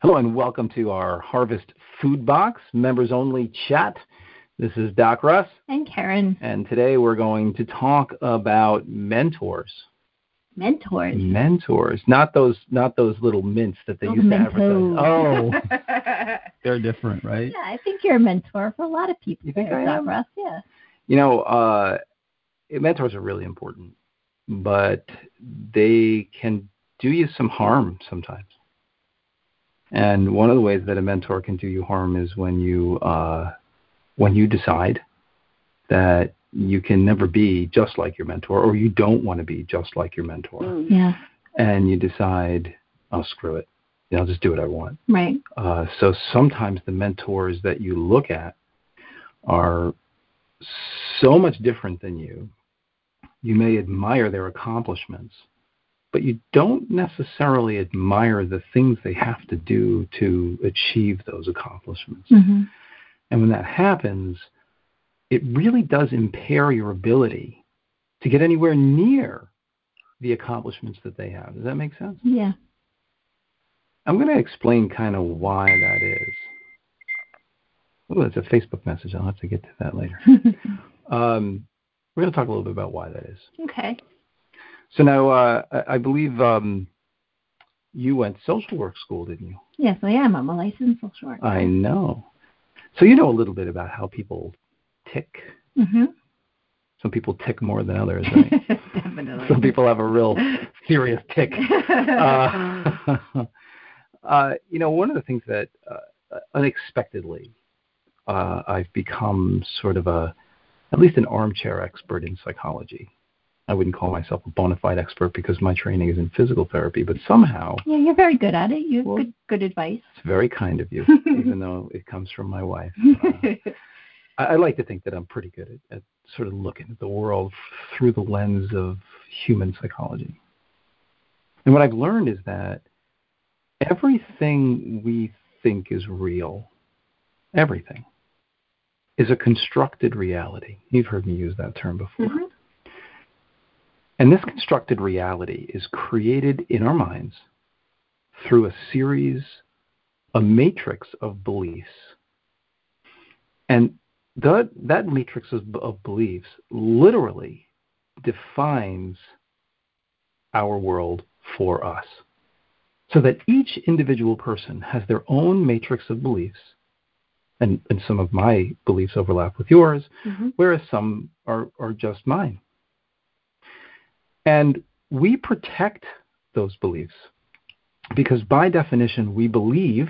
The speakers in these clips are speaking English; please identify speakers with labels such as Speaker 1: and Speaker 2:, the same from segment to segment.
Speaker 1: Hello and welcome to our Harvest Food Box members only chat. This is Doc Russ.
Speaker 2: And Karen.
Speaker 1: And today we're going to talk about mentors.
Speaker 2: Mentors.
Speaker 1: Mentors. Not those not those little mints that they
Speaker 2: Oh,
Speaker 1: used to
Speaker 2: Mentos.
Speaker 1: advertise. Oh, they're different, right?
Speaker 2: Yeah, I think you're a mentor for a lot of people.
Speaker 1: You think
Speaker 2: there,
Speaker 1: I
Speaker 2: Doc
Speaker 1: am?
Speaker 2: Russ. Yeah.
Speaker 1: You know, uh, mentors are really important, but they can do you some harm sometimes. And one of the ways that a mentor can do you harm is when you uh, when you decide that you can never be just like your mentor, or you don't want to be just like your mentor,
Speaker 2: Yeah.
Speaker 1: and you decide, "Oh, screw it, yeah, I'll just do what I want."
Speaker 2: Right.
Speaker 1: Uh, so sometimes the mentors that you look at are so much different than you. You may admire their accomplishments, but you don't necessarily admire the things they have to do to achieve those accomplishments.
Speaker 2: hmm
Speaker 1: And when that happens, it really does impair your ability to get anywhere near the accomplishments that they have. Does that make sense?
Speaker 2: Yeah.
Speaker 1: I'm going to explain kind of why that is. Oh, it's a Facebook message. I'll have to get to that later. Um, we're going to talk a little bit about why that is.
Speaker 2: okay.
Speaker 1: So now, uh, I believe um, you went social work school, didn't you?
Speaker 2: Yes, I am. I'm a licensed social worker.
Speaker 1: I know. So you know a little bit about how people tick.
Speaker 2: hmm
Speaker 1: Some people tick more than others, right?
Speaker 2: Definitely.
Speaker 1: Some people have a real serious tick. Uh, uh, you know, one of the things that uh, unexpectedly uh, I've become sort of a, at least an armchair expert in psychology. I wouldn't call myself a bona fide expert because my training is in physical therapy, but somehow
Speaker 2: yeah, you're very good at it. You have
Speaker 1: Well-
Speaker 2: good good advice.
Speaker 1: it's very kind of you, even though it comes from my wife. Uh, I, I like to think that I'm pretty good at, at sort of looking at the world through the lens of human psychology. And what I've learned is that everything we think is real, everything, is a constructed reality. You've heard me use that term before.
Speaker 2: Mhm.
Speaker 1: And this constructed reality is created in our minds through a series, a matrix of beliefs. And that, that matrix of, of beliefs literally defines our world for us. So that each individual person has their own matrix of beliefs, and, and some of my beliefs overlap with yours,
Speaker 2: Mhm.
Speaker 1: whereas some are, are just mine. And we protect those beliefs because, by definition, we believe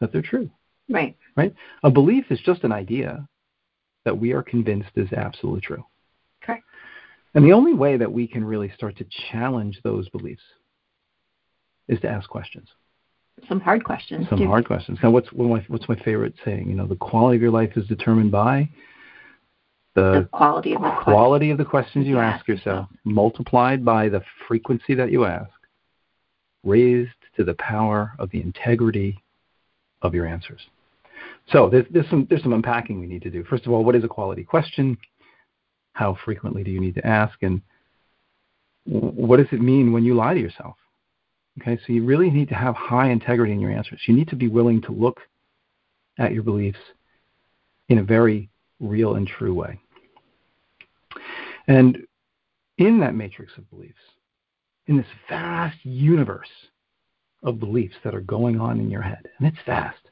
Speaker 1: that they're true.
Speaker 2: Right. Right?
Speaker 1: A belief is just an idea that we are convinced is absolutely true.
Speaker 2: Correct.
Speaker 1: And the only way that we can really start to challenge those beliefs is to ask questions,
Speaker 2: Some hard questions.
Speaker 1: some
Speaker 2: too.
Speaker 1: hard questions. Now, what's one of my, what's my favorite saying? You know, the quality of your life is determined by
Speaker 2: The
Speaker 1: the
Speaker 2: quality of the
Speaker 1: quality of the questions you ask yourself, multiplied by the frequency that you ask, raised to the power of the integrity of your answers. So there's, there's some there's some unpacking we need to do. First of all, what is a quality question? How frequently do you need to ask? And what does it mean when you lie to yourself? Okay, so you really need to have high integrity in your answers. You need to be willing to look at your beliefs in a very real and true way. And in that matrix of beliefs, in this vast universe of beliefs that are going on in your head, and it's vast,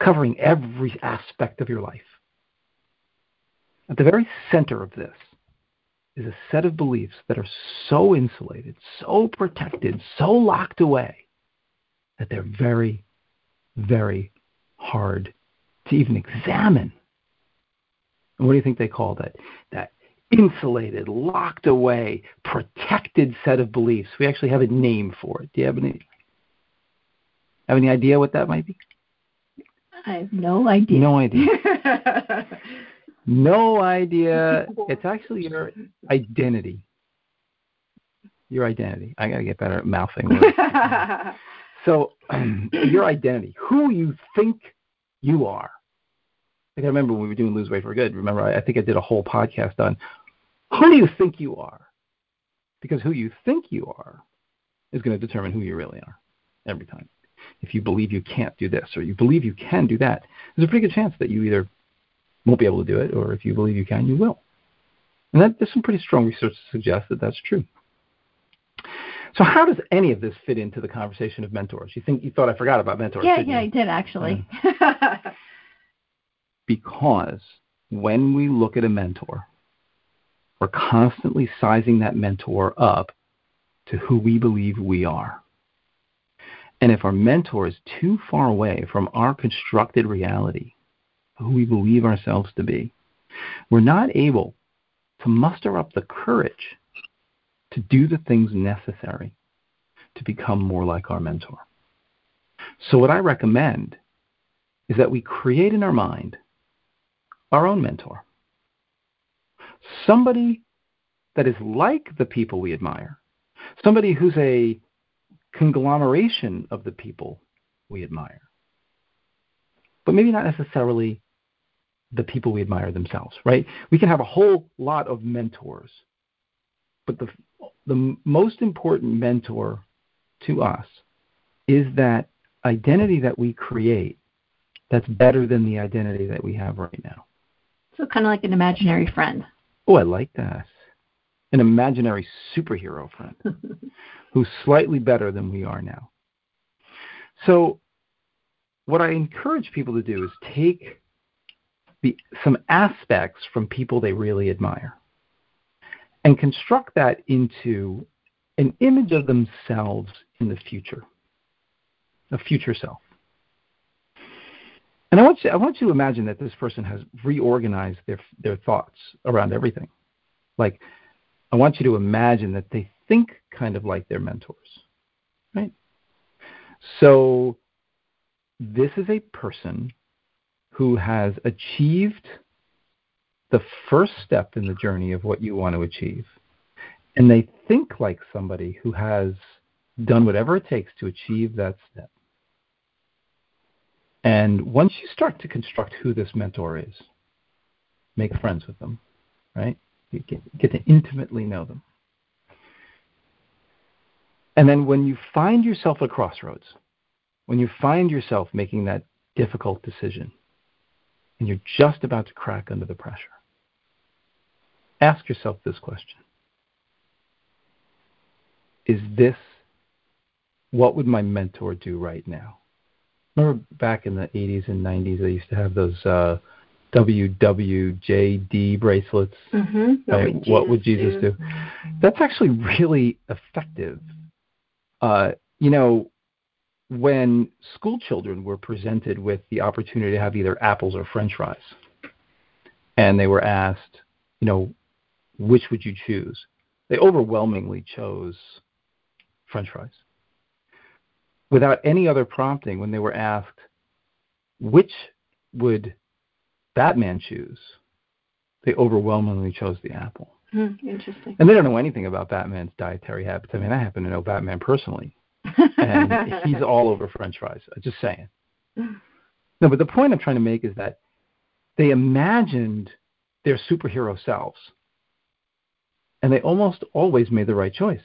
Speaker 1: covering every aspect of your life. At the very center of this is a set of beliefs that are so insulated, so protected, so locked away that they're very, very hard to even examine. And what do you think they call that? That insulated, locked away, protected set of beliefs. We actually have a name for it. Do you have any have any idea what that might be?
Speaker 2: I have no idea.
Speaker 1: No idea. No idea. It's actually your identity. Your identity. I gotta get better at mouthing words. So your identity, who you think you are. I remember when we were doing Lose Weight for Good. Remember, I, I think I did a whole podcast on who do you think you are, because who you think you are is going to determine who you really are every time. if you believe you can't do this or you believe you can do that, there's a pretty good chance that you either won't be able to do it or if you believe you can, you will. And that, there's some pretty strong research to suggest that that's true. So how does any of this fit into the conversation of mentors? You think you thought I forgot about mentors?
Speaker 2: Yeah, yeah, you? I did actually. Mm.
Speaker 1: because when we look at a mentor, we're constantly sizing that mentor up to who we believe we are. And if our mentor is too far away from our constructed reality, who we believe ourselves to be, we're not able to muster up the courage to do the things necessary to become more like our mentor. So, what I recommend is that we create in our mind our own mentor. Somebody that is like the people we admire, somebody who's a conglomeration of the people we admire, but maybe not necessarily the people we admire themselves, right? We can have a whole lot of mentors, but the, the most important mentor to us is that identity that we create that's better than the identity that we have right now.
Speaker 2: So kind of like an imaginary friend.
Speaker 1: Oh, I like that. An imaginary superhero friend who's slightly better than we are now. So what I encourage people to do is take the, some aspects from people they really admire and construct that into an image of themselves in the future, a future self. And I want you, I want you to imagine that this person has reorganized their their thoughts around everything. Like, I want you to imagine that they think kind of like their mentors, right? So, this is a person who has achieved the first step in the journey of what you want to achieve. And they think like somebody who has done whatever it takes to achieve that step. And once you start to construct who this mentor is, make friends with them, right? You get, get to intimately know them. And then when you find yourself at crossroads, when you find yourself making that difficult decision, and you're just about to crack under the pressure, ask yourself this question Is this what would my mentor do right now? Remember back in the 80s and 90s, they used to have those uh, WWJD bracelets.
Speaker 2: Mm-hmm.
Speaker 1: Right? What, would what would Jesus do? do? That's actually really effective. Uh, you know, when school children were presented with the opportunity to have either apples or french fries, and they were asked, you know, which would you choose? They overwhelmingly chose french fries. Without any other prompting, when they were asked, which would Batman choose? They overwhelmingly chose the apple.
Speaker 2: Hmm, interesting.
Speaker 1: And they don't know anything about Batman's dietary habits. I mean, I happen to know Batman personally and he's all over French fries. Just saying. No, but the point I'm trying to make is that they imagined their superhero selves, and they almost always made the right choice.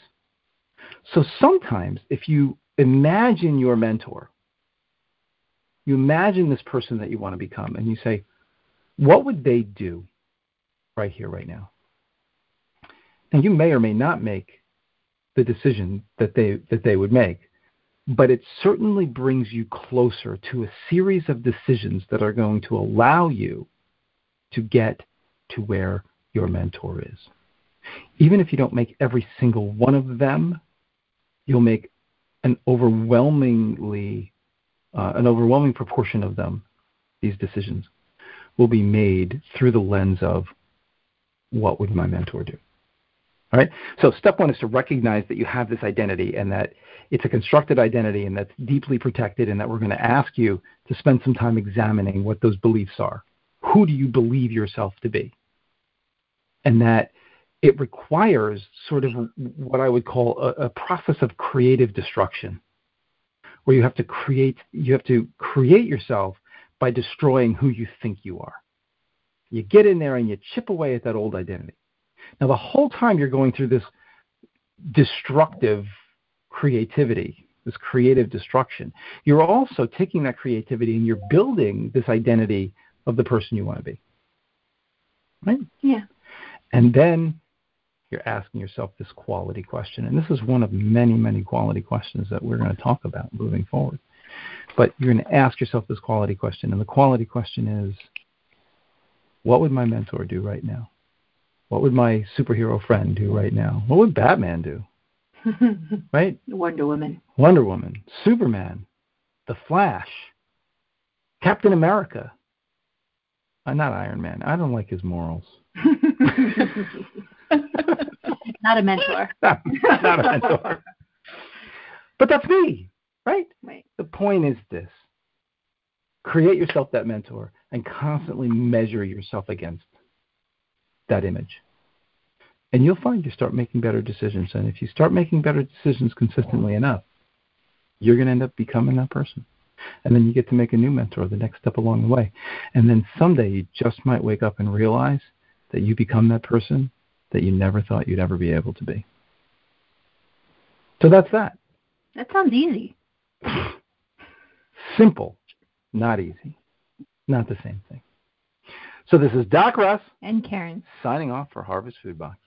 Speaker 1: So sometimes, if you imagine your mentor, you imagine this person that you want to become, and you say, what would they do right here, right now? And you may or may not make the decision that they that they would make but it certainly brings you closer to a series of decisions that are going to allow you to get to where your mentor is even if you don't make every single one of them you'll make an overwhelmingly uh, an overwhelming proportion of them these decisions will be made through the lens of what would my mentor do all right. So step one is to recognize that you have this identity and that it's a constructed identity and that's deeply protected and that we're going to ask you to spend some time examining what those beliefs are. Who do you believe yourself to be? And that it requires sort of what I would call a, a process of creative destruction, where you have to create you have to create yourself by destroying who you think you are. You get in there and you chip away at that old identity. Now, the whole time you're going through this destructive creativity, this creative destruction. You're also taking that creativity and you're building this identity of the person you want to be. Right?
Speaker 2: Yeah.
Speaker 1: And then you're asking yourself this quality question. And this is one of many, many quality questions that we're going to talk about moving forward. But you're going to ask yourself this quality question. And the quality question is what would my mentor do right now? What would my superhero friend do right now? What would Batman do? right?
Speaker 2: Wonder Woman.
Speaker 1: Wonder Woman, Superman, The Flash, Captain America. Uh, not Iron Man. I don't like his morals.
Speaker 2: Not a mentor.
Speaker 1: not, not a mentor. but that's me, right?
Speaker 2: Right.
Speaker 1: The point is this create yourself that mentor and constantly measure yourself against that image. And you'll find you start making better decisions. And if you start making better decisions consistently enough, you're going to end up becoming that person. And then you get to make a new mentor the next step along the way. And then someday you just might wake up and realize that you become that person that you never thought you'd ever be able to be. So that's that.
Speaker 2: That sounds easy.
Speaker 1: Simple, not easy. Not the same thing. So this is Doc Russ
Speaker 2: and Karen
Speaker 1: signing off for Harvest Food Box.